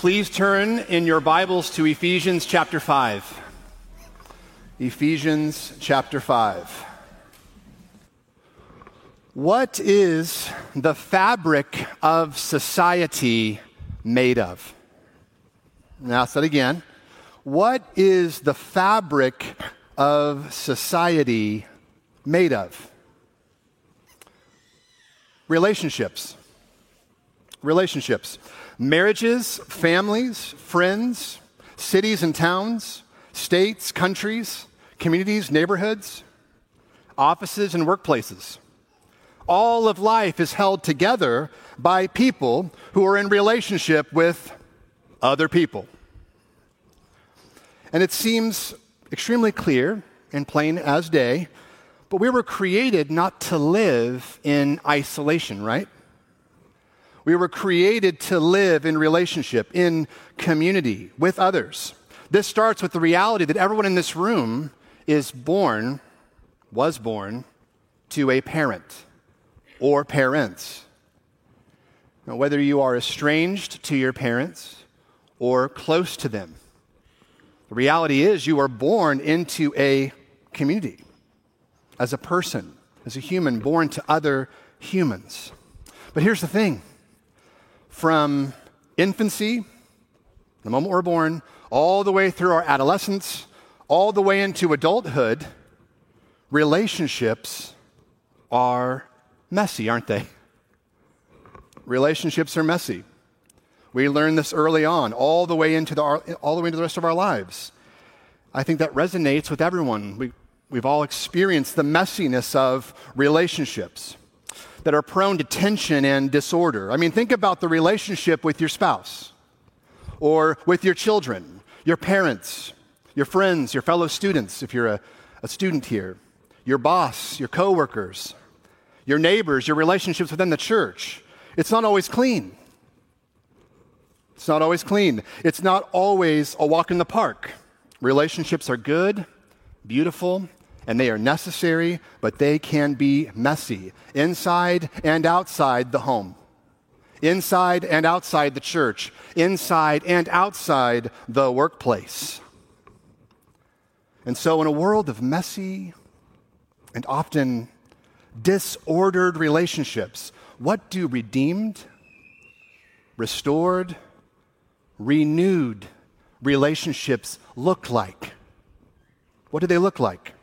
Please turn in your Bibles to Ephesians chapter 5. Ephesians chapter 5. What is the fabric of society made of? Now, say it again. What is the fabric of society made of? Relationships. Relationships. Marriages, families, friends, cities and towns, states, countries, communities, neighborhoods, offices, and workplaces. All of life is held together by people who are in relationship with other people. And it seems extremely clear and plain as day, but we were created not to live in isolation, right? We were created to live in relationship, in community with others. This starts with the reality that everyone in this room is born, was born, to a parent or parents. Now, whether you are estranged to your parents or close to them, the reality is you are born into a community as a person, as a human, born to other humans. But here's the thing from infancy, the moment we're born, all the way through our adolescence, all the way into adulthood, relationships are messy, aren't they? Relationships are messy. We learn this early on, all the way into the, all the way into the rest of our lives. I think that resonates with everyone. We, we've all experienced the messiness of relationships that are prone to tension and disorder. I mean, think about the relationship with your spouse or with your children, your parents, your friends, your fellow students, if you're a, a student here, your boss, your coworkers, your neighbors, your relationships within the church. It's not always clean. It's not always clean. It's not always a walk in the park. Relationships are good, beautiful, and they are necessary, but they can be messy inside and outside the home, inside and outside the church, inside and outside the workplace. And so, in a world of messy and often disordered relationships, what do redeemed, restored, renewed relationships look like? What do they look like?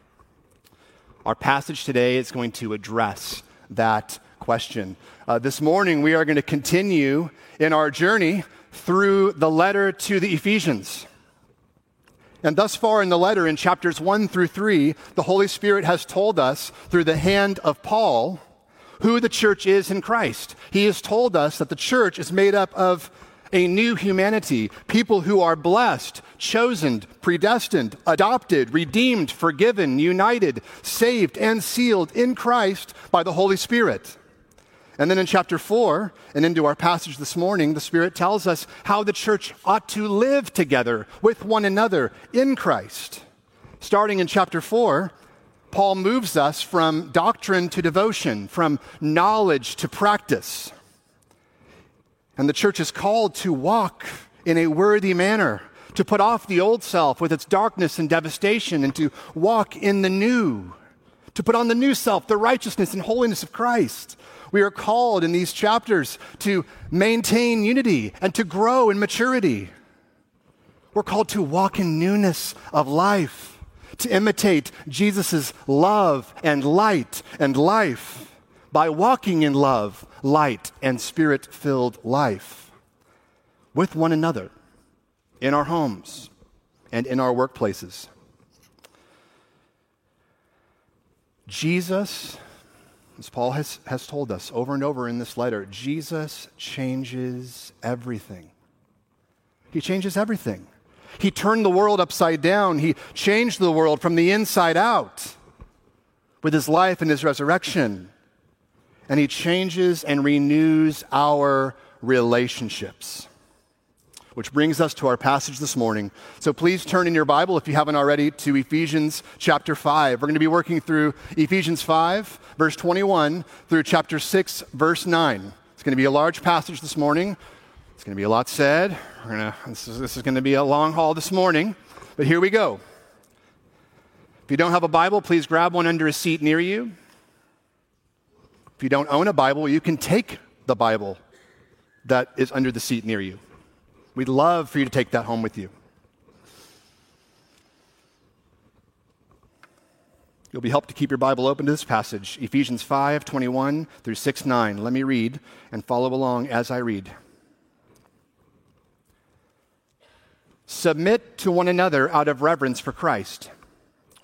Our passage today is going to address that question. Uh, this morning, we are going to continue in our journey through the letter to the Ephesians. And thus far in the letter, in chapters 1 through 3, the Holy Spirit has told us through the hand of Paul who the church is in Christ. He has told us that the church is made up of a new humanity, people who are blessed, chosen, predestined, adopted, redeemed, forgiven, united, saved, and sealed in Christ by the Holy Spirit. And then in chapter 4 and into our passage this morning, the Spirit tells us how the church ought to live together with one another in Christ. Starting in chapter 4, Paul moves us from doctrine to devotion, from knowledge to practice. And the church is called to walk in a worthy manner, to put off the old self with its darkness and devastation, and to walk in the new, to put on the new self, the righteousness and holiness of Christ. We are called in these chapters to maintain unity and to grow in maturity. We're called to walk in newness of life, to imitate Jesus' love and light and life by walking in love, light, and spirit filled life with one another in our homes and in our workplaces. Jesus, as Paul has, has told us over and over in this letter, Jesus changes everything. He changes everything. He turned the world upside down. He changed the world from the inside out with his life and his resurrection and He changes and renews our relationships. Which brings us to our passage this morning. So please turn in your Bible, if you haven't already, to Ephesians chapter 5. We're going to be working through Ephesians 5, verse 21, through chapter 6, verse 9. It's going to be a large passage this morning. It's going to be a lot said. Gonna, this, is, this is going to be a long haul this morning, but here we go. If you don't have a Bible, please grab one under a seat near you. If you don't own a Bible, you can take the Bible that is under the seat near you. We'd love for you to take that home with you. You'll be helped to keep your Bible open to this passage, Ephesians 5 21 through 6 9. Let me read and follow along as I read. Submit to one another out of reverence for Christ.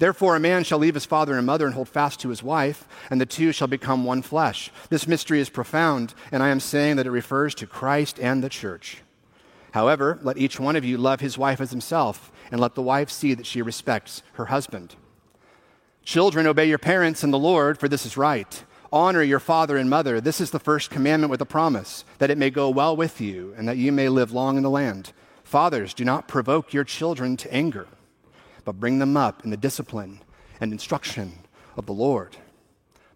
Therefore, a man shall leave his father and mother and hold fast to his wife, and the two shall become one flesh. This mystery is profound, and I am saying that it refers to Christ and the church. However, let each one of you love his wife as himself, and let the wife see that she respects her husband. Children, obey your parents in the Lord, for this is right. Honor your father and mother. This is the first commandment with a promise, that it may go well with you, and that you may live long in the land. Fathers, do not provoke your children to anger but bring them up in the discipline and instruction of the Lord.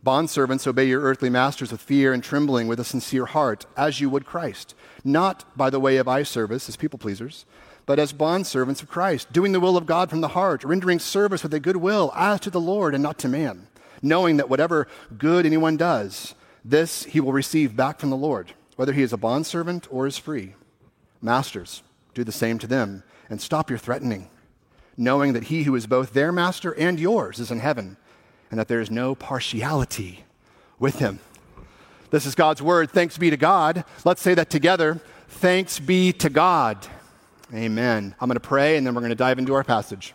Bondservants, obey your earthly masters with fear and trembling, with a sincere heart, as you would Christ, not by the way of eye service as people pleasers, but as bondservants of Christ, doing the will of God from the heart, rendering service with a good will as to the Lord and not to man, knowing that whatever good anyone does, this he will receive back from the Lord, whether he is a bondservant or is free. Masters, do the same to them, and stop your threatening knowing that he who is both their master and yours is in heaven, and that there is no partiality with him. This is God's word. Thanks be to God. Let's say that together. Thanks be to God. Amen. I'm going to pray and then we're going to dive into our passage.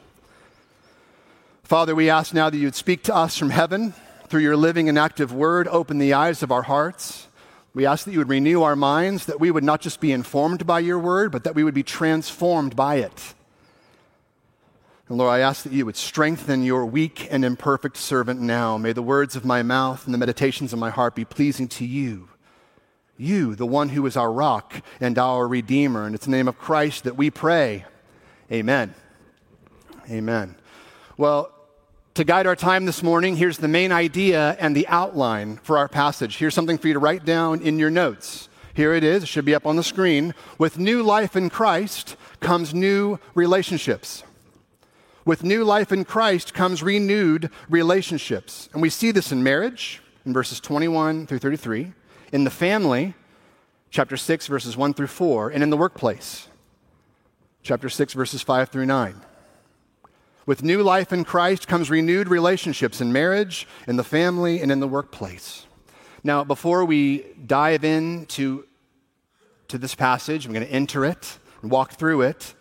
Father, we ask now that you'd speak to us from heaven through your living and active word. Open the eyes of our hearts. We ask that you would renew our minds, that we would not just be informed by your word, but that we would be transformed by it. And Lord, I ask that you would strengthen your weak and imperfect servant now. May the words of my mouth and the meditations of my heart be pleasing to you. You, the one who is our rock and our Redeemer. And it's in the name of Christ that we pray. Amen. Amen. Well, to guide our time this morning, here's the main idea and the outline for our passage. Here's something for you to write down in your notes. Here it is, it should be up on the screen. With new life in Christ comes new relationships. With new life in Christ comes renewed relationships. And we see this in marriage, in verses 21 through 33, in the family, chapter 6, verses 1 through 4, and in the workplace, chapter 6, verses 5 through 9. With new life in Christ comes renewed relationships in marriage, in the family, and in the workplace. Now, before we dive into to this passage, I'm going to enter it and walk through it.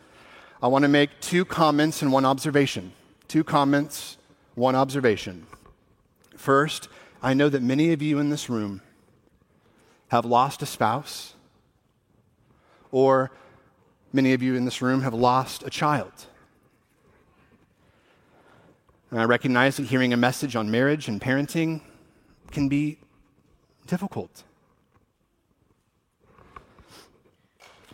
I want to make two comments and one observation. Two comments, one observation. First, I know that many of you in this room have lost a spouse, or many of you in this room have lost a child. And I recognize that hearing a message on marriage and parenting can be difficult.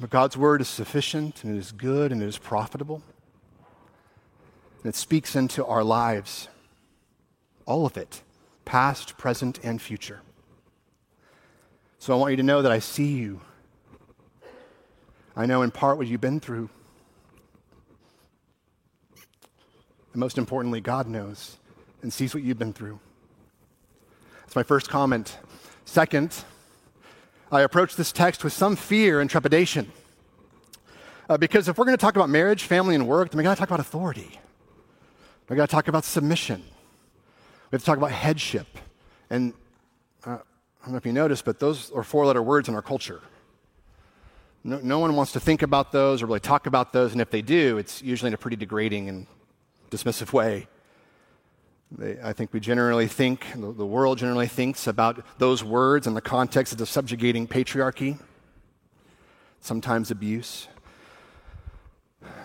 But God's word is sufficient and it is good and it is profitable. And it speaks into our lives, all of it, past, present, and future. So I want you to know that I see you. I know in part what you've been through. And most importantly, God knows and sees what you've been through. That's my first comment. Second, I approach this text with some fear and trepidation. Uh, because if we're going to talk about marriage, family, and work, then we got to talk about authority. We got to talk about submission. We have to talk about headship. And uh, I don't know if you noticed, but those are four letter words in our culture. No, no, one wants to think about those or really talk about those, and if they do, it's usually in a pretty degrading and dismissive way. They, I think we generally think, the, the world generally thinks about those words in the context of the subjugating patriarchy, sometimes abuse.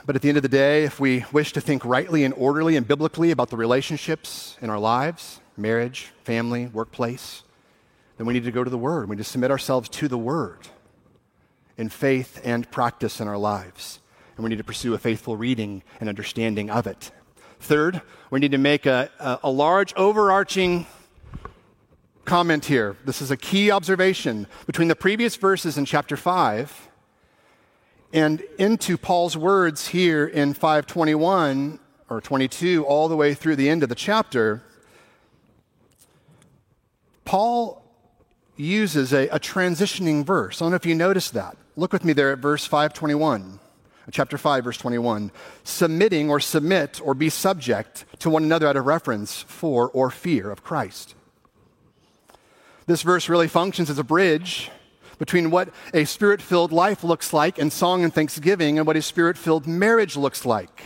But at the end of the day, if we wish to think rightly and orderly and biblically about the relationships in our lives, marriage, family, workplace, then we need to go to the Word. We need to submit ourselves to the Word in faith and practice in our lives. And we need to pursue a faithful reading and understanding of it. Third, we need to make a, a, a large overarching comment here. This is a key observation between the previous verses in chapter 5 and into Paul's words here in 521 or 22 all the way through the end of the chapter. Paul uses a, a transitioning verse. I don't know if you noticed that. Look with me there at verse 521 chapter 5, verse 21, submitting or submit or be subject to one another out of reverence for or fear of Christ. This verse really functions as a bridge between what a spirit filled life looks like in song and thanksgiving and what a spirit filled marriage looks like,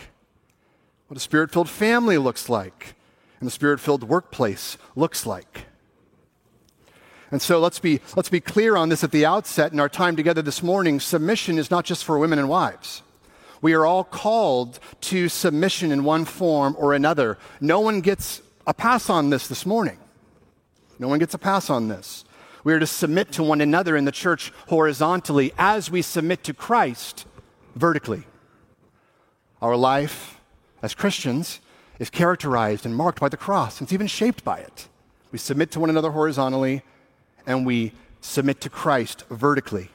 what a spirit filled family looks like, and the spirit filled workplace looks like. And so let's be, let's be clear on this at the outset in our time together this morning. Submission is not just for women and wives. We are all called to submission in one form or another. No one gets a pass on this this morning. No one gets a pass on this. We are to submit to one another in the church horizontally as we submit to Christ vertically. Our life as Christians is characterized and marked by the cross. It's even shaped by it. We submit to one another horizontally and we submit to Christ vertically.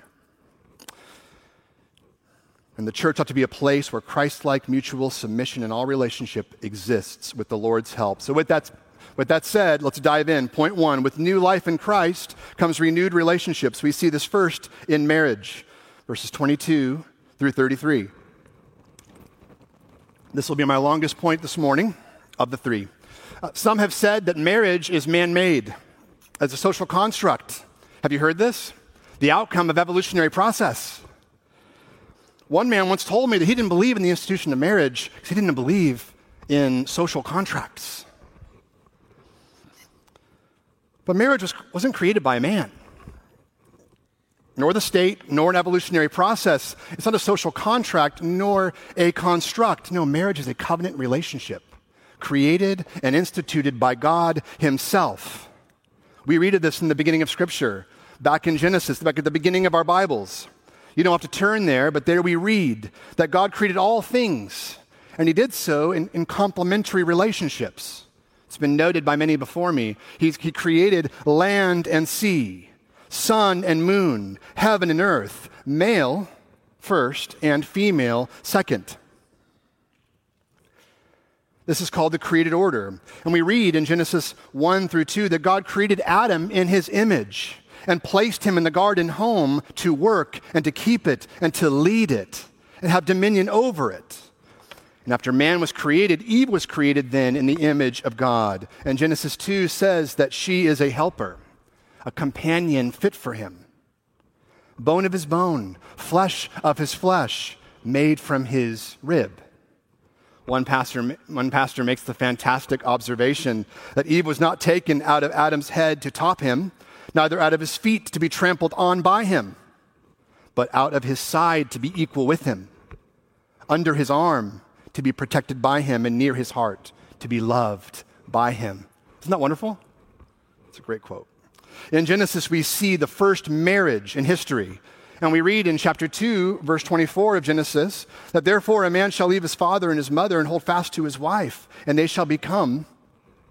And the church ought to be a place where Christ like mutual submission in all relationship exists with the Lord's help. So, with that, with that said, let's dive in. Point one with new life in Christ comes renewed relationships. We see this first in marriage, verses 22 through 33. This will be my longest point this morning of the three. Uh, some have said that marriage is man made as a social construct. Have you heard this? The outcome of evolutionary process. One man once told me that he didn't believe in the institution of marriage because he didn't believe in social contracts. But marriage was, wasn't created by a man, nor the state, nor an evolutionary process. It's not a social contract, nor a construct. No, marriage is a covenant relationship created and instituted by God Himself. We read of this in the beginning of Scripture, back in Genesis, back at the beginning of our Bibles. You don't have to turn there, but there we read that God created all things, and He did so in, in complementary relationships. It's been noted by many before me. He's, he created land and sea, sun and moon, heaven and earth, male first and female second. This is called the created order. And we read in Genesis 1 through 2 that God created Adam in his image and placed him in the garden home to work and to keep it and to lead it and have dominion over it. And after man was created, Eve was created then in the image of God. And Genesis 2 says that she is a helper, a companion fit for him, bone of his bone, flesh of his flesh, made from his rib. One pastor, one pastor makes the fantastic observation that Eve was not taken out of Adam's head to top him, neither out of his feet to be trampled on by him, but out of his side to be equal with him, under his arm to be protected by him, and near his heart to be loved by him. Isn't that wonderful? It's a great quote. In Genesis, we see the first marriage in history. And we read in chapter 2, verse 24 of Genesis, that therefore a man shall leave his father and his mother and hold fast to his wife, and they shall become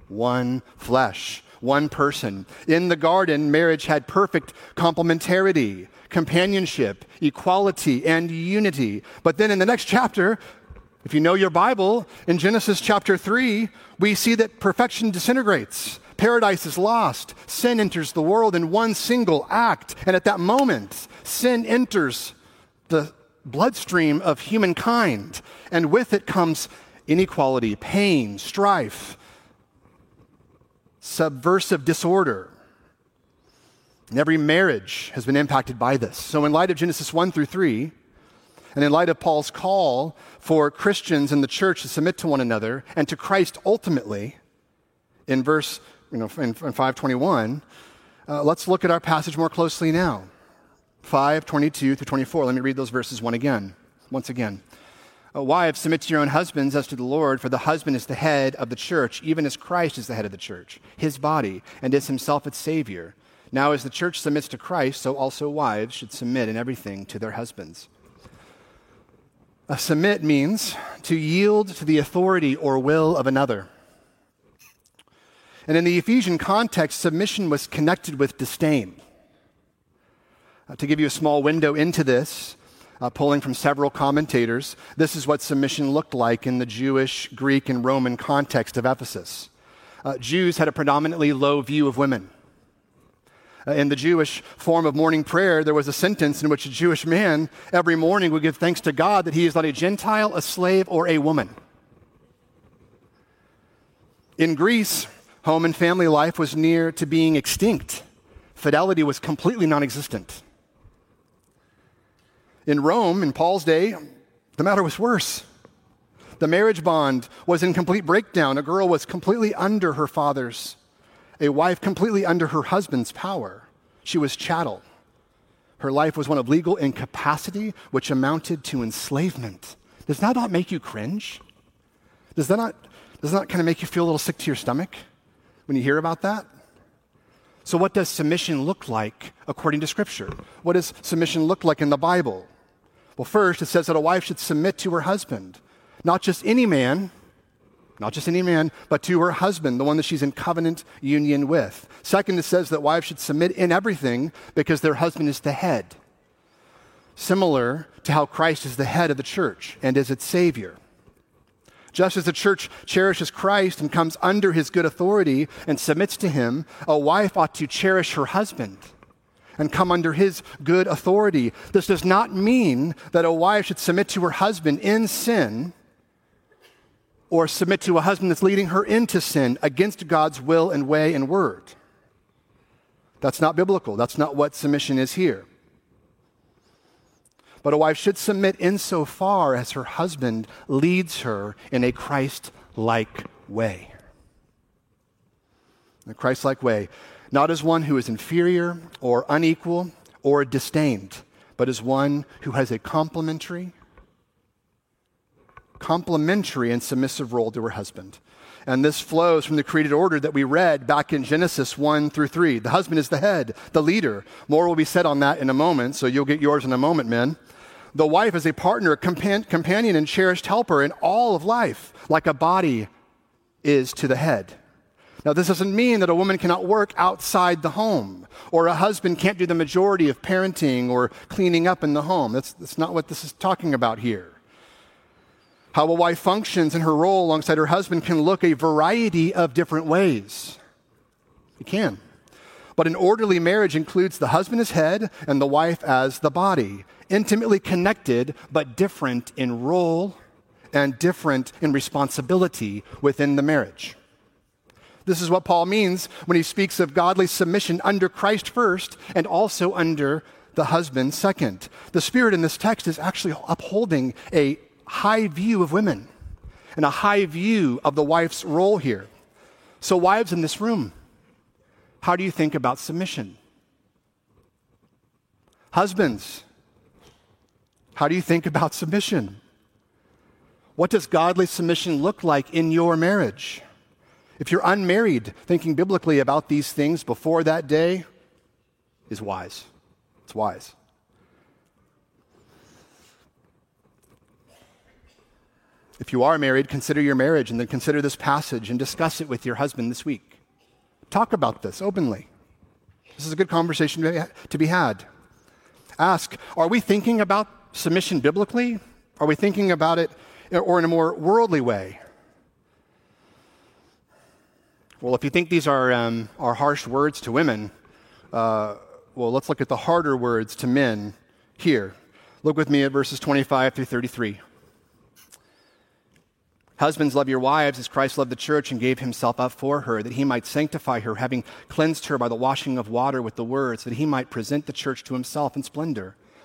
one flesh one person. In the garden, marriage had perfect complementarity, companionship, equality, and unity. But then in the next chapter, if you know your Bible, in Genesis chapter 3, we see that perfection disintegrates. Paradise is lost. Sin enters the world in one single act. And at that moment, sin enters the bloodstream of humankind. And with it comes inequality, pain, strife, subversive disorder. And every marriage has been impacted by this. So, in light of Genesis 1 through 3, and in light of Paul's call for Christians in the church to submit to one another and to Christ ultimately, in verse, you know, in, in 521, uh, let's look at our passage more closely now. 522 through 24. Let me read those verses one again, once again. Wives, submit to your own husbands as to the Lord, for the husband is the head of the church, even as Christ is the head of the church, his body, and is himself its Savior. Now, as the church submits to Christ, so also wives should submit in everything to their husbands. A submit means to yield to the authority or will of another. And in the Ephesian context, submission was connected with disdain. Uh, to give you a small window into this, uh, pulling from several commentators, this is what submission looked like in the Jewish, Greek, and Roman context of Ephesus. Uh, Jews had a predominantly low view of women. Uh, in the Jewish form of morning prayer, there was a sentence in which a Jewish man every morning would give thanks to God that he is not a Gentile, a slave, or a woman. In Greece, home and family life was near to being extinct. Fidelity was completely non existent. In Rome, in Paul's day, the matter was worse. The marriage bond was in complete breakdown. A girl was completely under her father's, a wife completely under her husband's power. She was chattel. Her life was one of legal incapacity, which amounted to enslavement. Does that not make you cringe? Does that not, does that not kind of make you feel a little sick to your stomach when you hear about that? So, what does submission look like according to Scripture? What does submission look like in the Bible? Well, first, it says that a wife should submit to her husband, not just any man, not just any man, but to her husband, the one that she's in covenant union with. Second, it says that wives should submit in everything because their husband is the head, similar to how Christ is the head of the church and is its Savior. Just as the church cherishes Christ and comes under his good authority and submits to him, a wife ought to cherish her husband and come under his good authority. This does not mean that a wife should submit to her husband in sin or submit to a husband that's leading her into sin against God's will and way and word. That's not biblical. That's not what submission is here. But a wife should submit insofar as her husband leads her in a Christ like way. In a Christ like way not as one who is inferior or unequal or disdained, but as one who has a complementary, complementary and submissive role to her husband. And this flows from the created order that we read back in Genesis 1 through 3. The husband is the head, the leader. More will be said on that in a moment, so you'll get yours in a moment, men. The wife is a partner, companion, and cherished helper in all of life, like a body is to the head. Now, this doesn't mean that a woman cannot work outside the home, or a husband can't do the majority of parenting or cleaning up in the home. That's, that's not what this is talking about here. How a wife functions in her role alongside her husband can look a variety of different ways. It can. But an orderly marriage includes the husband as head and the wife as the body, intimately connected but different in role and different in responsibility within the marriage. This is what Paul means when he speaks of godly submission under Christ first and also under the husband second. The Spirit in this text is actually upholding a high view of women and a high view of the wife's role here. So, wives in this room, how do you think about submission? Husbands, how do you think about submission? What does godly submission look like in your marriage? If you're unmarried, thinking biblically about these things before that day is wise. It's wise. If you are married, consider your marriage and then consider this passage and discuss it with your husband this week. Talk about this openly. This is a good conversation to be had. Ask Are we thinking about submission biblically? Are we thinking about it or in a more worldly way? Well, if you think these are, um, are harsh words to women, uh, well, let's look at the harder words to men here. Look with me at verses 25 through 33. Husbands, love your wives as Christ loved the church and gave himself up for her, that he might sanctify her, having cleansed her by the washing of water with the words, that he might present the church to himself in splendor,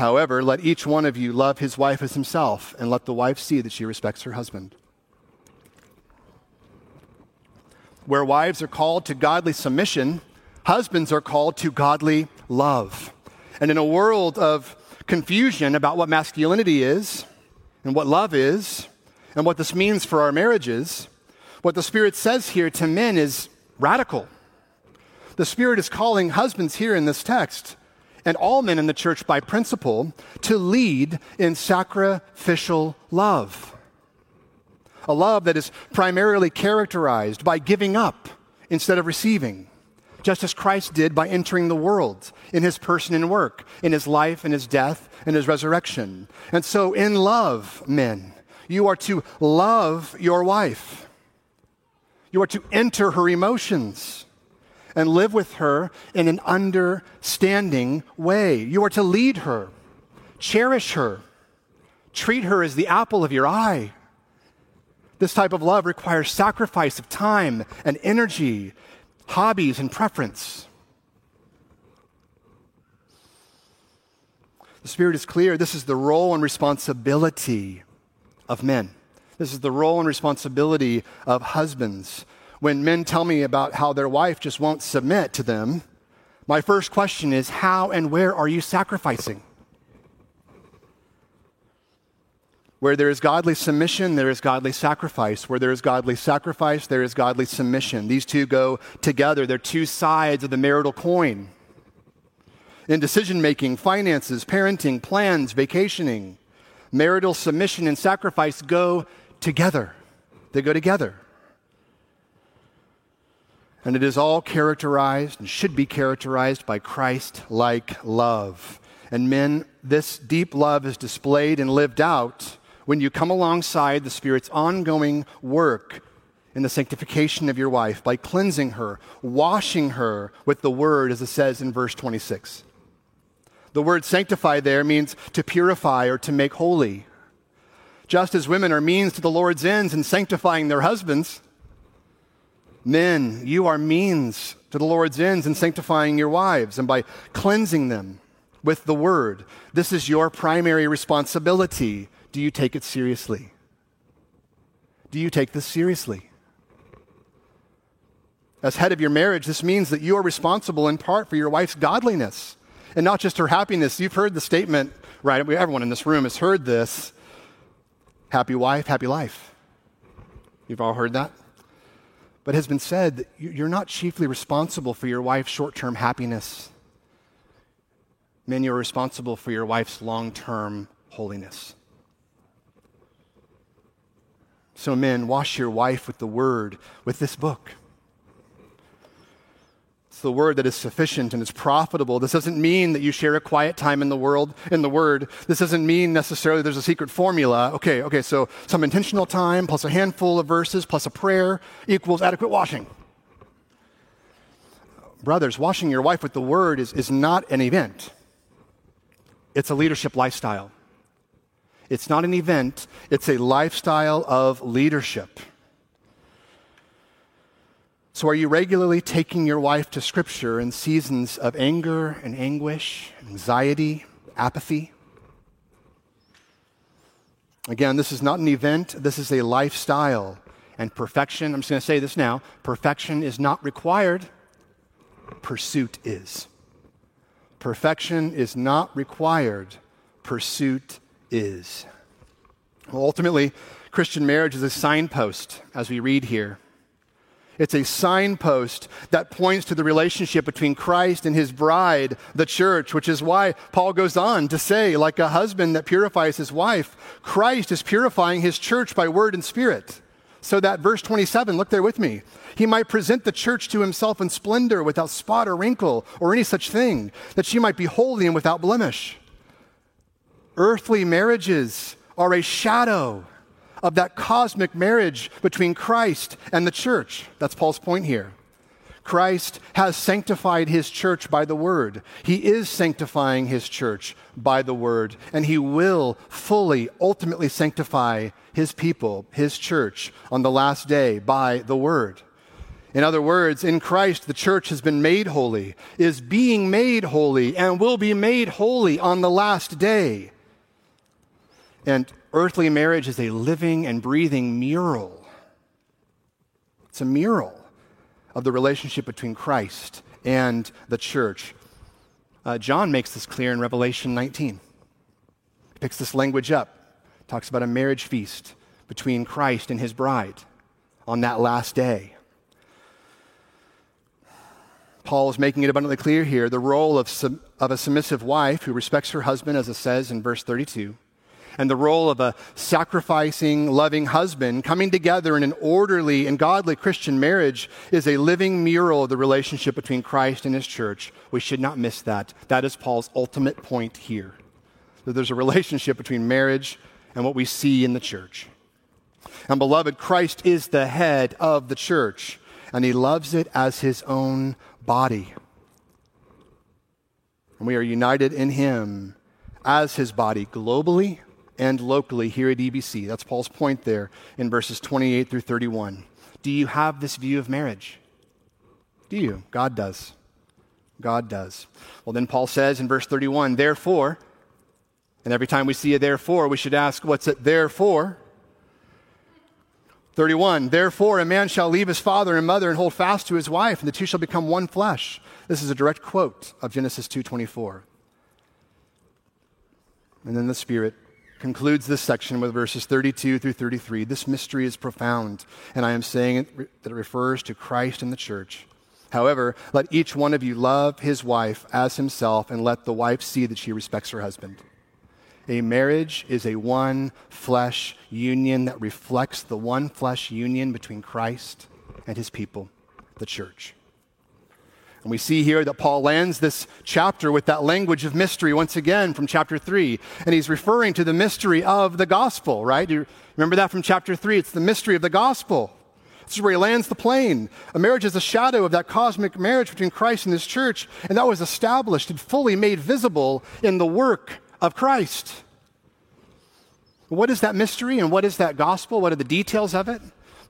However, let each one of you love his wife as himself, and let the wife see that she respects her husband. Where wives are called to godly submission, husbands are called to godly love. And in a world of confusion about what masculinity is and what love is and what this means for our marriages, what the Spirit says here to men is radical. The Spirit is calling husbands here in this text and all men in the church by principle to lead in sacrificial love. A love that is primarily characterized by giving up instead of receiving just as Christ did by entering the world in his person and work, in his life and his death and his resurrection. And so, in love, men, you are to love your wife. You are to enter her emotions and live with her in an understanding way. You are to lead her, cherish her, treat her as the apple of your eye. This type of love requires sacrifice of time and energy hobbies, and preference. The Spirit is clear. This is the role and responsibility of men. This is the role and responsibility of husbands. When men tell me about how their wife just won't submit to them, my first question is how and where are you sacrificing? Where there is godly submission, there is godly sacrifice. Where there is godly sacrifice, there is godly submission. These two go together. They're two sides of the marital coin. In decision making, finances, parenting, plans, vacationing, marital submission and sacrifice go together. They go together. And it is all characterized and should be characterized by Christ like love. And men, this deep love is displayed and lived out when you come alongside the Spirit's ongoing work in the sanctification of your wife by cleansing her, washing her with the word, as it says in verse 26. The word sanctify there means to purify or to make holy. Just as women are means to the Lord's ends in sanctifying their husbands, men, you are means to the Lord's ends in sanctifying your wives and by cleansing them with the word. This is your primary responsibility do you take it seriously? Do you take this seriously? As head of your marriage, this means that you are responsible in part for your wife's godliness and not just her happiness. You've heard the statement, right? Everyone in this room has heard this happy wife, happy life. You've all heard that? But has been said that you're not chiefly responsible for your wife's short term happiness. Men, you're responsible for your wife's long term holiness. So, men, wash your wife with the word, with this book. It's the word that is sufficient and is profitable. This doesn't mean that you share a quiet time in the world, in the word. This doesn't mean necessarily there's a secret formula. Okay, okay, so some intentional time plus a handful of verses plus a prayer equals adequate washing. Brothers, washing your wife with the word is, is not an event, it's a leadership lifestyle. It's not an event, it's a lifestyle of leadership. So, are you regularly taking your wife to Scripture in seasons of anger and anguish, anxiety, apathy? Again, this is not an event, this is a lifestyle. And perfection, I'm just going to say this now perfection is not required, pursuit is. Perfection is not required, pursuit is. Well, ultimately, Christian marriage is a signpost, as we read here. It's a signpost that points to the relationship between Christ and his bride, the church, which is why Paul goes on to say, like a husband that purifies his wife, Christ is purifying his church by word and spirit. so that, verse 27, look there with me, he might present the church to himself in splendor without spot or wrinkle or any such thing, that she might be holy and without blemish. Earthly marriages are a shadow of that cosmic marriage between Christ and the church. That's Paul's point here. Christ has sanctified his church by the word. He is sanctifying his church by the word, and he will fully, ultimately sanctify his people, his church, on the last day by the word. In other words, in Christ, the church has been made holy, is being made holy, and will be made holy on the last day. And earthly marriage is a living and breathing mural. It's a mural of the relationship between Christ and the church. Uh, John makes this clear in Revelation 19. He picks this language up, talks about a marriage feast between Christ and his bride on that last day. Paul is making it abundantly clear here the role of, sub, of a submissive wife who respects her husband, as it says in verse 32 and the role of a sacrificing, loving husband coming together in an orderly and godly Christian marriage is a living mural of the relationship between Christ and his church. We should not miss that. That is Paul's ultimate point here. That there's a relationship between marriage and what we see in the church. And beloved, Christ is the head of the church, and he loves it as his own body. And we are united in him as his body globally and locally here at EBC. That's Paul's point there in verses 28 through 31. Do you have this view of marriage? Do you? God does. God does. Well, then Paul says in verse 31, therefore, and every time we see a therefore, we should ask, what's it there for? 31, therefore a man shall leave his father and mother and hold fast to his wife, and the two shall become one flesh. This is a direct quote of Genesis 2.24. And then the Spirit concludes this section with verses 32 through 33. This mystery is profound, and I am saying it, that it refers to Christ and the church. However, let each one of you love his wife as himself, and let the wife see that she respects her husband. A marriage is a one flesh union that reflects the one flesh union between Christ and his people, the church. And we see here that Paul lands this chapter with that language of mystery once again from chapter 3. And he's referring to the mystery of the gospel, right? You remember that from chapter 3? It's the mystery of the gospel. This is where he lands the plane. A marriage is a shadow of that cosmic marriage between Christ and his church, and that was established and fully made visible in the work of Christ. What is that mystery and what is that gospel? What are the details of it?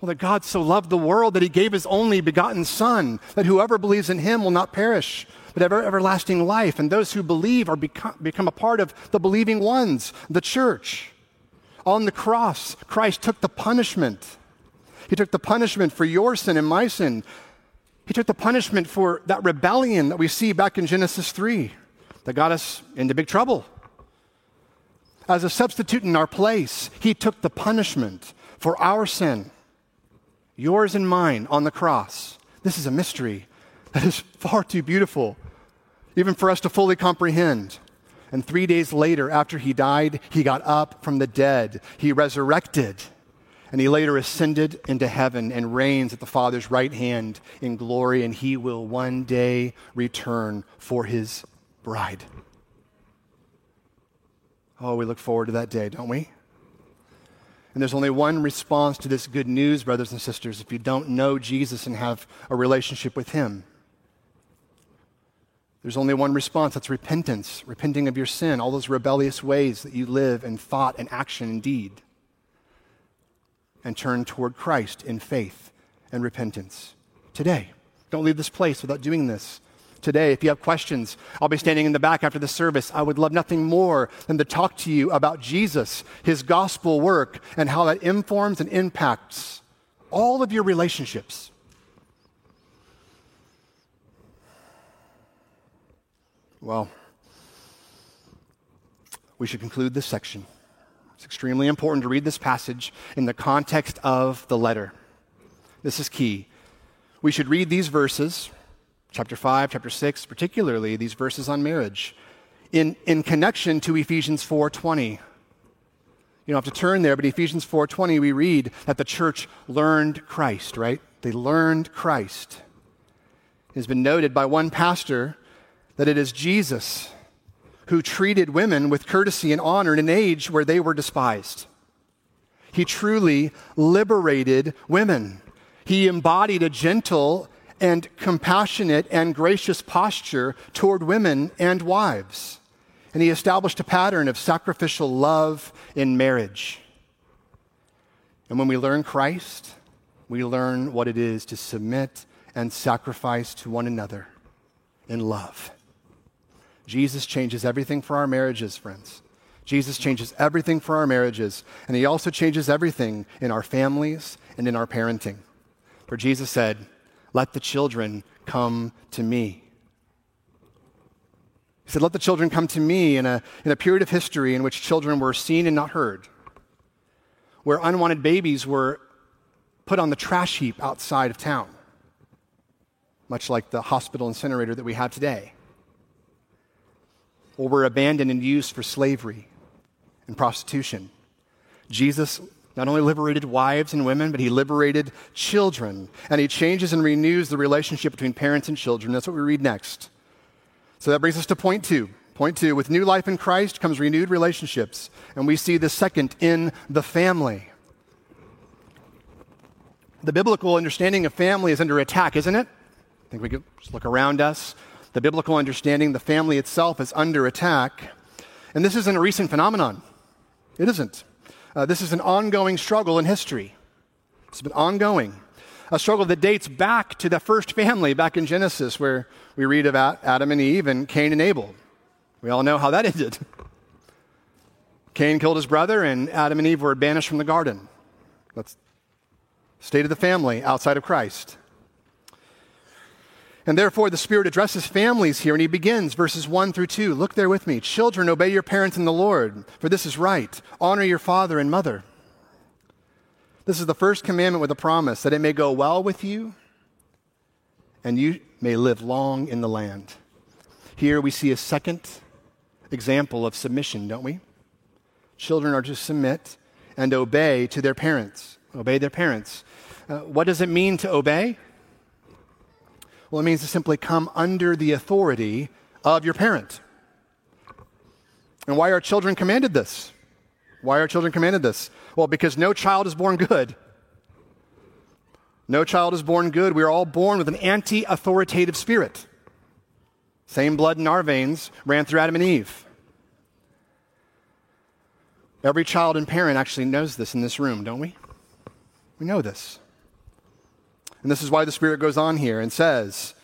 Well, that God so loved the world that he gave his only begotten Son, that whoever believes in him will not perish, but have everlasting life. And those who believe are become, become a part of the believing ones, the church. On the cross, Christ took the punishment. He took the punishment for your sin and my sin. He took the punishment for that rebellion that we see back in Genesis 3 that got us into big trouble. As a substitute in our place, He took the punishment for our sin yours and mine, on the cross. This is a mystery that is far too beautiful, even for us to fully comprehend. And three days later, after he died, he got up from the dead. He resurrected. And he later ascended into heaven and reigns at the Father's right hand in glory. And he will one day return for his bride. Oh, we look forward to that day, don't we? And there's only one response to this good news, brothers and sisters, if you don't know Jesus and have a relationship with Him. There's only one response that's repentance, repenting of your sin, all those rebellious ways that you live in thought and action and deed, and turn toward Christ in faith and repentance today. Don't leave this place without doing this today. If you have questions, I'll be standing in the back after the service. I would love nothing more than to talk to you about Jesus, his gospel work, and how that informs and impacts all of your relationships. Well, we should conclude this section. It's extremely important to read this passage in the context of the letter. This is key. We should read these verses chapter 5, chapter 6, particularly these verses on marriage, in, in connection to Ephesians 4:20. You don't have to turn there, but Ephesians 4:20 we read that the church learned Christ, right? They learned Christ. It has been noted by one pastor that it is Jesus who treated women with courtesy and honor in an age where they were despised. He truly liberated women. He embodied a gentle and compassionate and gracious posture toward women and wives. And he established a pattern of sacrificial love in marriage. And when we learn Christ, we learn what it is to submit and sacrifice to one another in love. Jesus changes everything for our marriages, friends. Jesus changes everything for our marriages, and he also changes everything in our families and in our parenting. For Jesus said, Let the children come to me. He said, Let the children come to me in a, in a period of history in which children were seen and not heard, where unwanted babies were put on the trash heap outside of town, much like the hospital incinerator that we have today, or were abandoned and used for slavery and prostitution. Jesus not only liberated wives and women, but he liberated children. And he changes and renews the relationship between parents and children. That's what we read next. So that brings us to point two. Point two with new life in Christ comes renewed relationships. And we see the second in the family. The biblical understanding of family is under attack, isn't it? I think we could just look around us. The biblical understanding, the family itself is under attack. And this isn't a recent phenomenon. It isn't. Uh, this is an ongoing struggle in history. It's been ongoing. A struggle that dates back to the first family, back in Genesis, where we read about Adam and Eve and Cain and Abel. We all know how that ended. Cain killed his brother, and Adam and Eve were banished from the garden. That's state of the family outside of Christ. And therefore, the Spirit addresses families here, and he begins verses 1 through 2. Look there with me. Children, obey your parents in the Lord, for this is right. Honor your father and mother. This is the first commandment with a promise that it may go well with you and you may live long in the land. Here we see a second example of submission, don't we? Children are to submit and obey to their parents. Obey their parents. Uh, what does it mean to obey? Well, it means to simply come under the authority of your parent. And why are children commanded this? Why are children commanded this? Well, because no child is born good. No child is born good. We are all born with an anti authoritative spirit. Same blood in our veins ran through Adam and Eve. Every child and parent actually knows this in this room, don't we? We know this. And this is why the Spirit goes on here and says,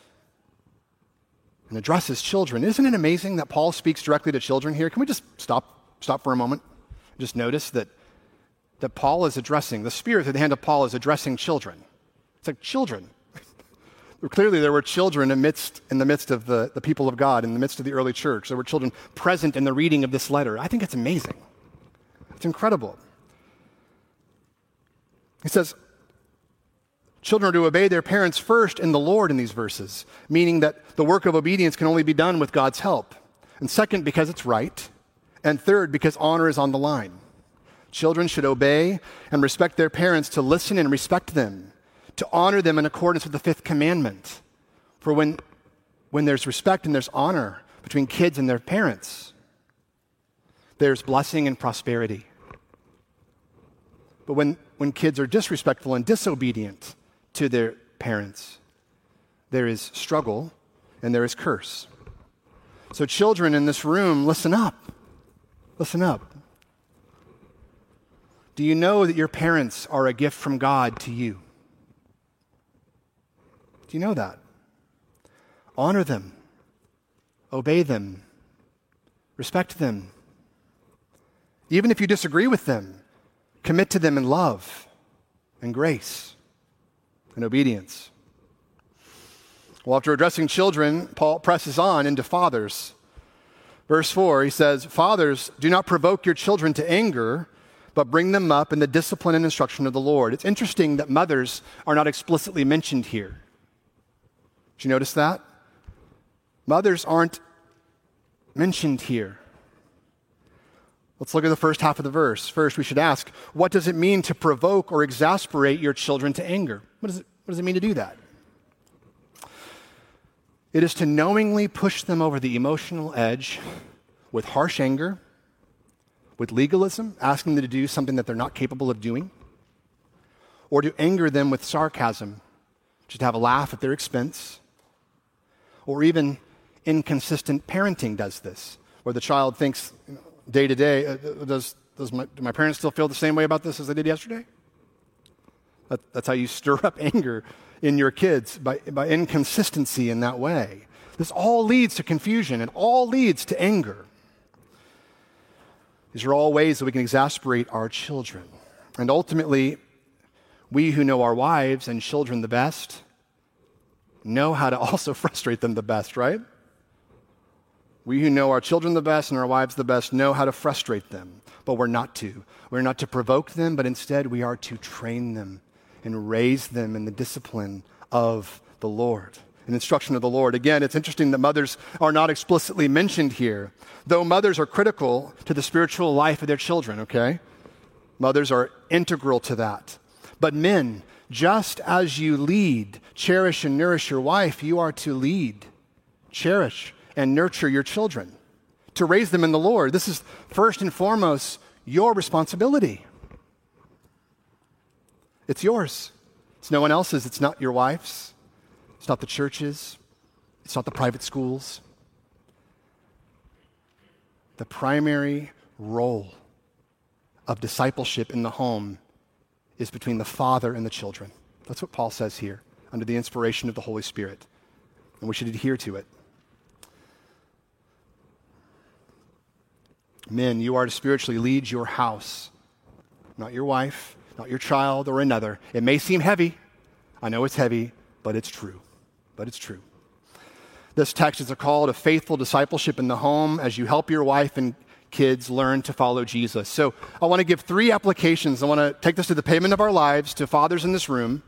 and addresses children. Isn't it amazing that Paul speaks directly to children here? Can we just stop, stop for a moment? Just notice that, that Paul is addressing, the Spirit at the hand of Paul is addressing children. It's like children. Clearly, there were children amidst, in the midst of the, the people of God, in the midst of the early church. There were children present in the reading of this letter. I think it's amazing. It's incredible. He says, Children are to obey their parents first in the Lord in these verses, meaning that the work of obedience can only be done with God's help. And second, because it's right. And third, because honor is on the line. Children should obey and respect their parents to listen and respect them, to honor them in accordance with the fifth commandment. For when, when there's respect and there's honor between kids and their parents, there's blessing and prosperity. But when, when kids are disrespectful and disobedient, to their parents. There is struggle and there is curse. So, children in this room, listen up. Listen up. Do you know that your parents are a gift from God to you? Do you know that? Honor them, obey them, respect them. Even if you disagree with them, commit to them in love and grace and obedience. Well, after addressing children, Paul presses on into fathers. Verse 4, he says, Fathers, do not provoke your children to anger, but bring them up in the discipline and instruction of the Lord. It's interesting that mothers are not explicitly mentioned here. Did you notice that? Mothers aren't mentioned here. Let's look at the first half of the verse. First, we should ask, what does it mean to provoke or exasperate your children to anger? What does it, what does it mean to do that? It is to knowingly push them over the emotional edge with harsh anger, with legalism, asking them to do something that they're not capable of doing, or to anger them with sarcasm, just to have a laugh at their expense, or even inconsistent parenting does this, where the child thinks day to day, uh, does, does my, do my parents still feel the same way about this as they did yesterday? That, that's how you stir up anger in your kids, by, by inconsistency in that way. This all leads to confusion and all leads to anger. These are all ways that we can exasperate our children. And ultimately, we who know our wives and children the best know how to also frustrate them the best, right? We who know our children the best and our wives the best know how to frustrate them, but we're not to. We're not to provoke them, but instead we are to train them and raise them in the discipline of the Lord, an instruction of the Lord. Again, it's interesting that mothers are not explicitly mentioned here, though mothers are critical to the spiritual life of their children, okay? Mothers are integral to that. But men, just as you lead, cherish, and nourish your wife, you are to lead, cherish, and nurture your children, to raise them in the Lord. This is first and foremost your responsibility. It's yours. It's no one else's. It's not your wife's. It's not the church's. It's not the private schools. The primary role of discipleship in the home is between the father and the children. That's what Paul says here, under the inspiration of the Holy Spirit. And we should adhere to it. Men, you are to spiritually lead your house, not your wife, not your child or another. It may seem heavy. I know it's heavy, but it's true. But it's true. This text is a call to faithful discipleship in the home as you help your wife and kids learn to follow Jesus. So I want to give three applications. I want to take this to the pavement of our lives, to fathers in this room,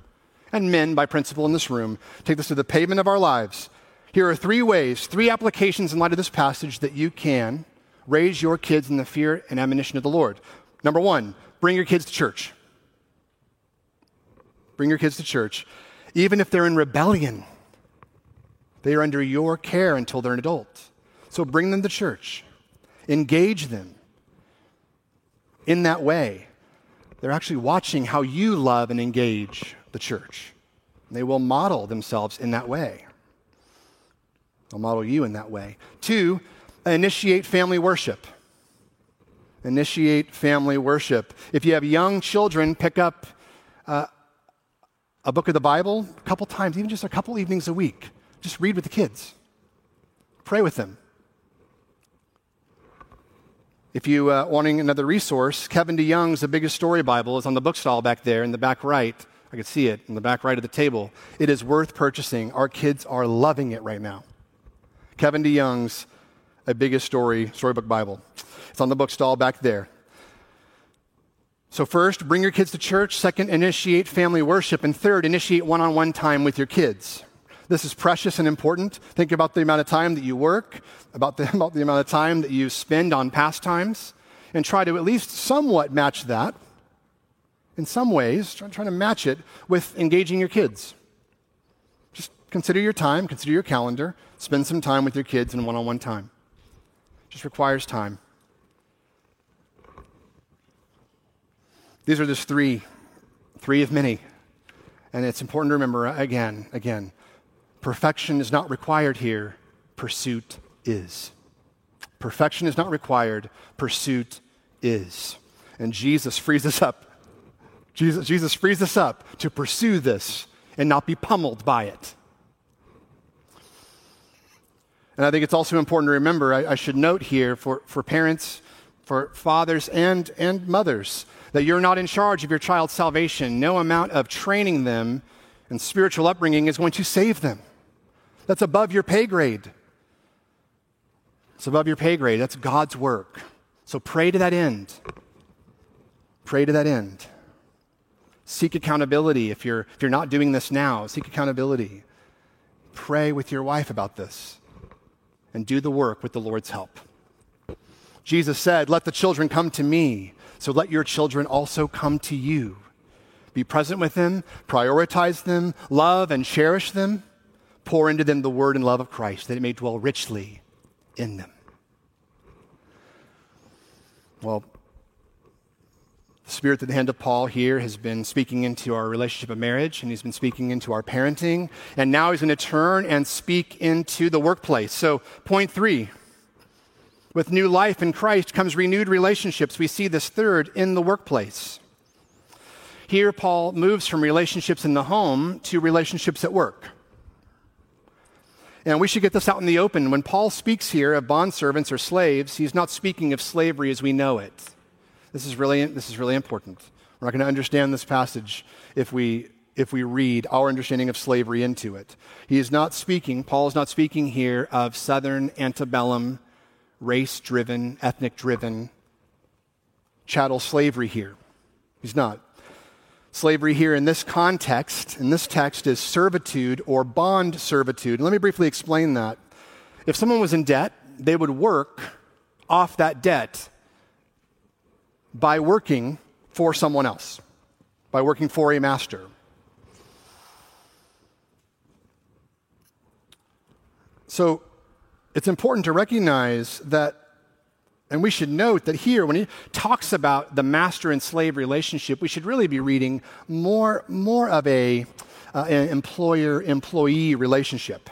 and men by principle in this room. Take this to the pavement of our lives. Here are three ways, three applications in light of this passage that you can raise your kids in the fear and admonition of the Lord. Number one, bring your kids to church. Bring your kids to church. Even if they're in rebellion, they are under your care until they're an adult. So bring them to church. Engage them in that way. They're actually watching how you love and engage the church. They will model themselves in that way. They'll model you in that way. Two, initiate family worship. Initiate family worship. If you have young children, pick up uh, a book of the Bible a couple times, even just a couple evenings a week. Just read with the kids, pray with them. If you uh, wanting another resource, Kevin DeYoung's The Biggest Story Bible is on the bookstall back there in the back right. I can see it in the back right of the table. It is worth purchasing. Our kids are loving it right now. Kevin DeYoung's a biggest story storybook Bible. It's on the bookstall back there. So, first, bring your kids to church. Second, initiate family worship. And third, initiate one on one time with your kids. This is precious and important. Think about the amount of time that you work, about the, about the amount of time that you spend on pastimes, and try to at least somewhat match that in some ways, try, to match it with engaging your kids. Just consider your time, consider your calendar, spend some time with your kids in one on one time. Just requires time. These are just three, three of many. And it's important to remember again, again, perfection is not required here, pursuit is. Perfection is not required, pursuit is. And Jesus frees us up. Jesus, Jesus frees us up to pursue this and not be pummeled by it. And I think it's also important to remember, I, I should note here for, for parents, for fathers, and, and mothers, that you're not in charge of your child's salvation. No amount of training them and spiritual upbringing is going to save them. That's above your pay grade. It's above your pay grade. That's God's work. So pray to that end. Pray to that end. Seek accountability if you're, if you're not doing this now. Seek accountability. Pray with your wife about this and do the work with the Lord's help. Jesus said, Let the children come to me, so let your children also come to you. Be present with them, prioritize them, love and cherish them, pour into them the word and love of Christ, that it may dwell richly in them. Well, the Spirit at the hand of Paul here has been speaking into our relationship of marriage, and he's been speaking into our parenting, and now he's going to turn and speak into the workplace. So, point three with new life in Christ comes renewed relationships. We see this third in the workplace. Here, Paul moves from relationships in the home to relationships at work. And we should get this out in the open. When Paul speaks here of bondservants or slaves, he's not speaking of slavery as we know it. This is really, this is really important. We're not going to understand this passage if we, if we read our understanding of slavery into it. He is not speaking, Paul is not speaking here of southern antebellum, race driven, ethnic driven chattel slavery here. He's not. Slavery here in this context, in this text, is servitude or bond servitude. Let me briefly explain that. If someone was in debt, they would work off that debt by working for someone else, by working for a master. So it's important to recognize that, and we should note that here, when he talks about the master and slave relationship, we should really be reading more, more of a, uh, an employer employee relationship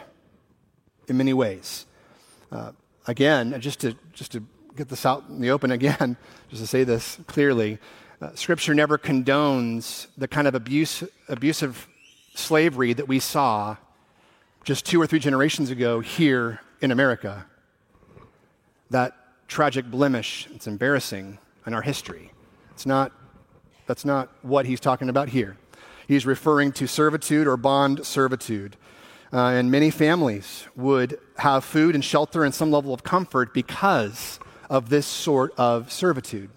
in many ways. Uh, again, just to, just to get this out in the open again, just to say this clearly. Uh, scripture never condones the kind of abuse, abusive slavery that we saw just two or three generations ago here in America. That tragic blemish, it's embarrassing in our history. It's not, that's not what he's talking about here. He's referring to servitude or bond servitude. Uh, and many families would have food and shelter and some level of comfort because of this sort of servitude.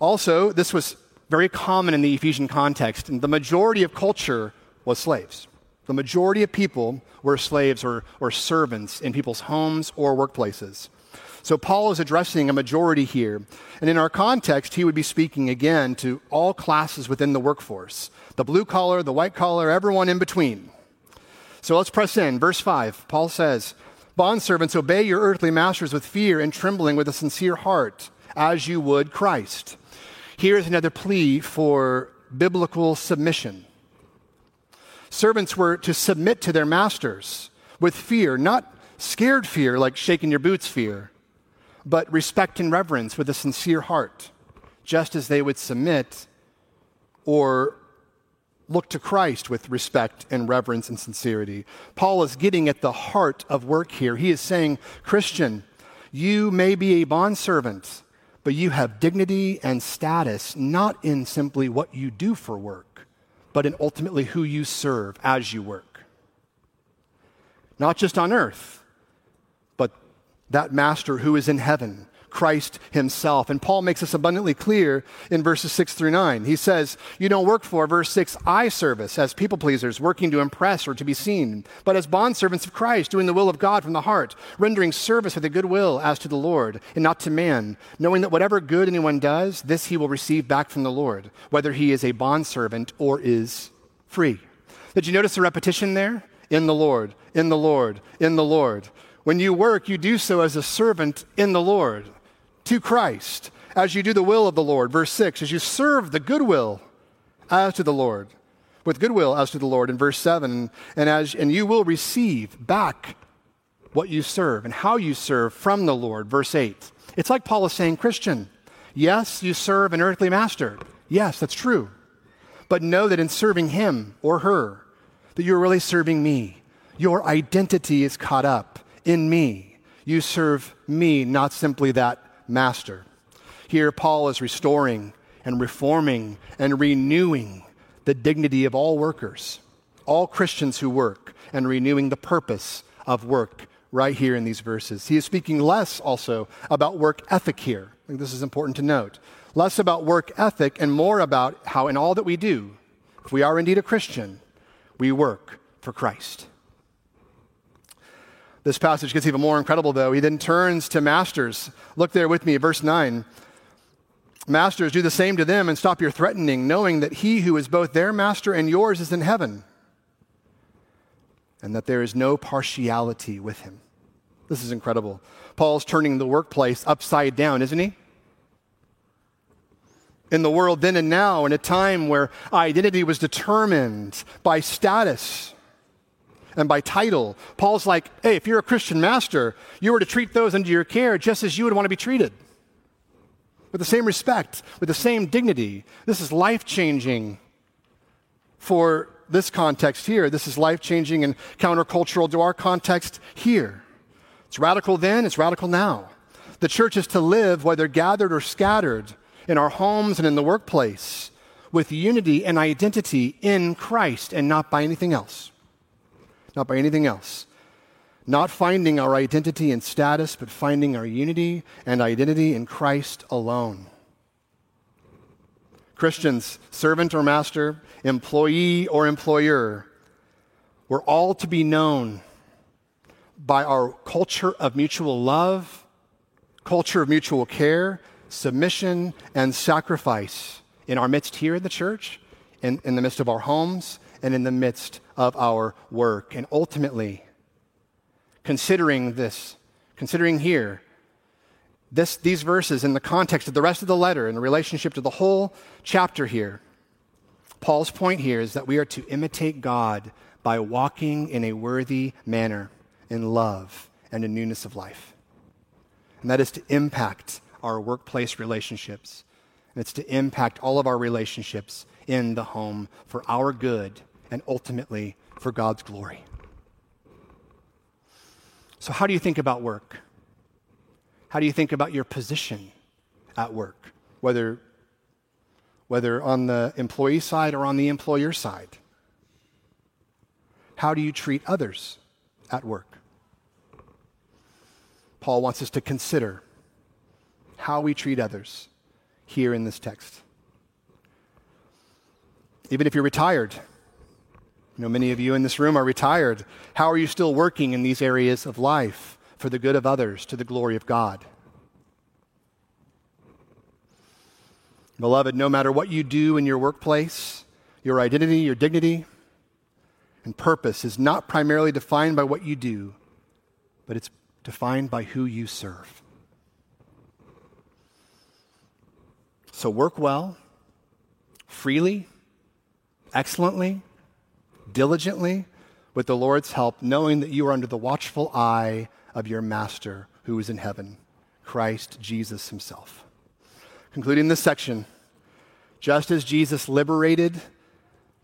Also, this was very common in the Ephesian context, and the majority of culture was slaves. The majority of people were slaves or, or servants in people's homes or workplaces. So Paul is addressing a majority here. And in our context, he would be speaking again to all classes within the workforce the blue collar, the white collar, everyone in between. So let's press in. Verse 5, Paul says, Bondservants, obey your earthly masters with fear and trembling with a sincere heart, as you would Christ. Here's another plea for biblical submission. Servants were to submit to their masters with fear, not scared fear like shaking your boots fear, but respect and reverence with a sincere heart, just as they would submit or look to Christ with respect and reverence and sincerity. Paul is getting at the heart of work here. He is saying, Christian, you may be a bondservant, but you have dignity and status not in simply what you do for work, but in ultimately who you serve as you work. Not just on earth, but that master who is in heaven Christ himself. And Paul makes this abundantly clear in verses 6 through 9. He says, You don't work for, verse 6, eye service as people pleasers, working to impress or to be seen, but as bondservants of Christ, doing the will of God from the heart, rendering service with a good will as to the Lord and not to man, knowing that whatever good anyone does, this he will receive back from the Lord, whether he is a bondservant or is free. Did you notice the repetition there? In the Lord, in the Lord, in the Lord. When you work, you do so as a servant in the Lord to Christ as you do the will of the Lord. Verse 6, as you serve the goodwill as to the Lord, with goodwill as to the Lord in verse 7, and, as, and you will receive back what you serve and how you serve from the Lord. Verse 8. It's like Paul is saying, Christian, yes, you serve an earthly master. Yes, that's true. But know that in serving him or her, that you're really serving me. Your identity is caught up in me. You serve me, not simply that master. Here, Paul is restoring and reforming and renewing the dignity of all workers, all Christians who work, and renewing the purpose of work right here in these verses. He is speaking less also about work ethic here. I think this is important to note. Less about work ethic and more about how, in all that we do, if we are indeed a Christian, we work for Christ. This passage gets even more incredible, though. He then turns to masters. Look there with me, verse 9. Masters, do the same to them and stop your threatening, knowing that he who is both their master and yours is in heaven, and that there is no partiality with him. This is incredible. Paul's turning the workplace upside down, isn't he? In the world then and now, in a time where identity was determined by status and by title, Paul's like, hey, if you're a Christian master, you were to treat those under your care just as you would want to be treated with the same respect, with the same dignity. This is life changing for this context here. This is life changing and countercultural to our context here. It's radical then, it's radical now. The church is to live, whether gathered or scattered, in our homes and in the workplace, with unity and identity in Christ and not by anything else. Not by anything else. Not finding our identity and status, but finding our unity and identity in Christ alone. Christians, servant or master, employee or employer, we're all to be known by our culture of mutual love, culture of mutual care, submission, and sacrifice in our midst here in the church, in, in the midst of our homes, and in the midst of our work. And ultimately, considering this, considering here, this, these verses in the context of the rest of the letter, in the relationship to the whole chapter here, Paul's point here is that we are to imitate God by walking in a worthy manner in love and in newness of life. And that is to impact our workplace relationships. And it's to impact all of our relationships in the home for our good and ultimately for God's glory. So, how do you think about work? How do you think about your position at work, whether, whether on the employee side or on the employer side? How do you treat others at work? Paul wants us to consider how we treat others here in this text. Even if you're retired, you know, many of you in this room are retired. How are you still working in these areas of life for the good of others, to the glory of God? Beloved, no matter what you do in your workplace, your identity, your dignity, and purpose is not primarily defined by what you do, but it's defined by who you serve. So work well, freely, excellently, diligently with the Lord's help, knowing that you are under the watchful eye of your Master who is in heaven, Christ Jesus himself. Concluding this section, just as Jesus liberated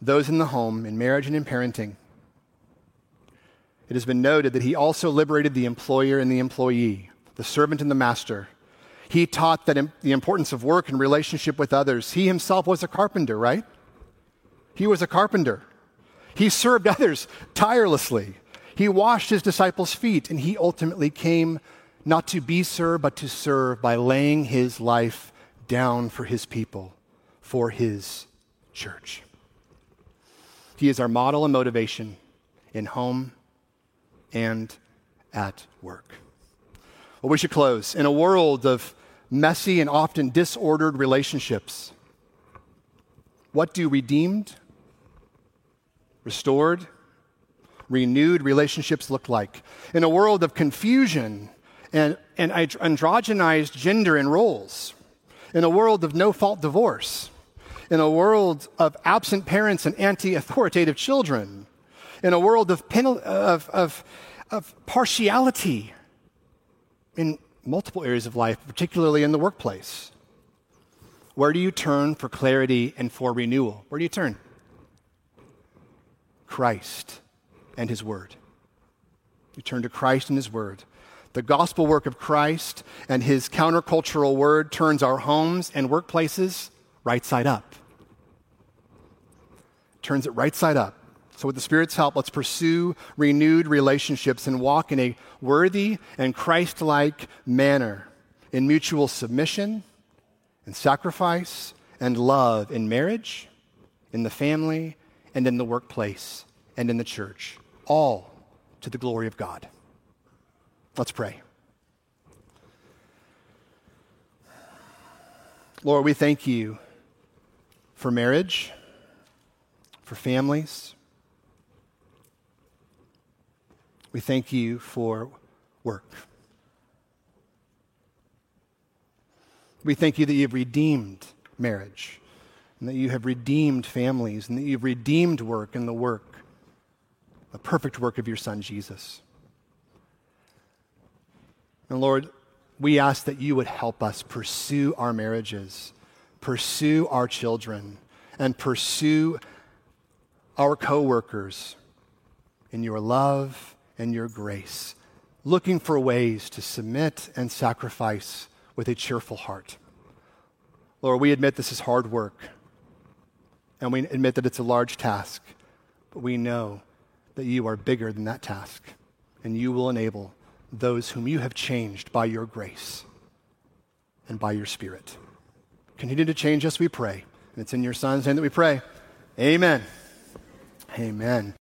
those in the home, in marriage and in parenting, it has been noted that he also liberated the employer and the employee, the servant and the master. He taught that the importance of work and relationship with others. He himself was a carpenter, right? He was a carpenter. He served others tirelessly. He washed his disciples' feet, and he ultimately came not to be served, but to serve by laying his life down for his people, for his church. He is our model and motivation in home and at work. Well, we should close. In a world of messy and often disordered relationships, what do redeemed restored, renewed relationships look like. In a world of confusion and, and androgenized gender and roles, in a world of no fault divorce, in a world of absent parents and anti authoritative children, in a world of, penal- of, of, of partiality in multiple areas of life, particularly in the workplace. Where do you turn for clarity and for renewal? Where do you turn? Christ and His Word. You turn to Christ and His Word. The gospel work of Christ and His countercultural Word turns our homes and workplaces right side up. Turns it right side up. So, with the Spirit's help, let's pursue renewed relationships and walk in a worthy and Christ like manner in mutual submission and sacrifice and love in marriage, in the family, and in the workplace and in the church, all to the glory of God. Let's pray. Lord, we thank you for marriage, for families. We thank you for work. We thank you that you've redeemed marriage, and that you have redeemed families, and that you've redeemed work and the work, the perfect work of your Son, Jesus. And Lord, we ask that you would help us pursue our marriages, pursue our children, and pursue our coworkers in your love and your grace, looking for ways to submit and sacrifice with a cheerful heart. Lord, we admit this is hard work, and we admit that it's a large task, but we know that you are bigger than that task, and you will enable those whom you have changed by your grace and by your Spirit. Continue to change us, we pray. And it's in your Son's name that we pray. Amen. Amen.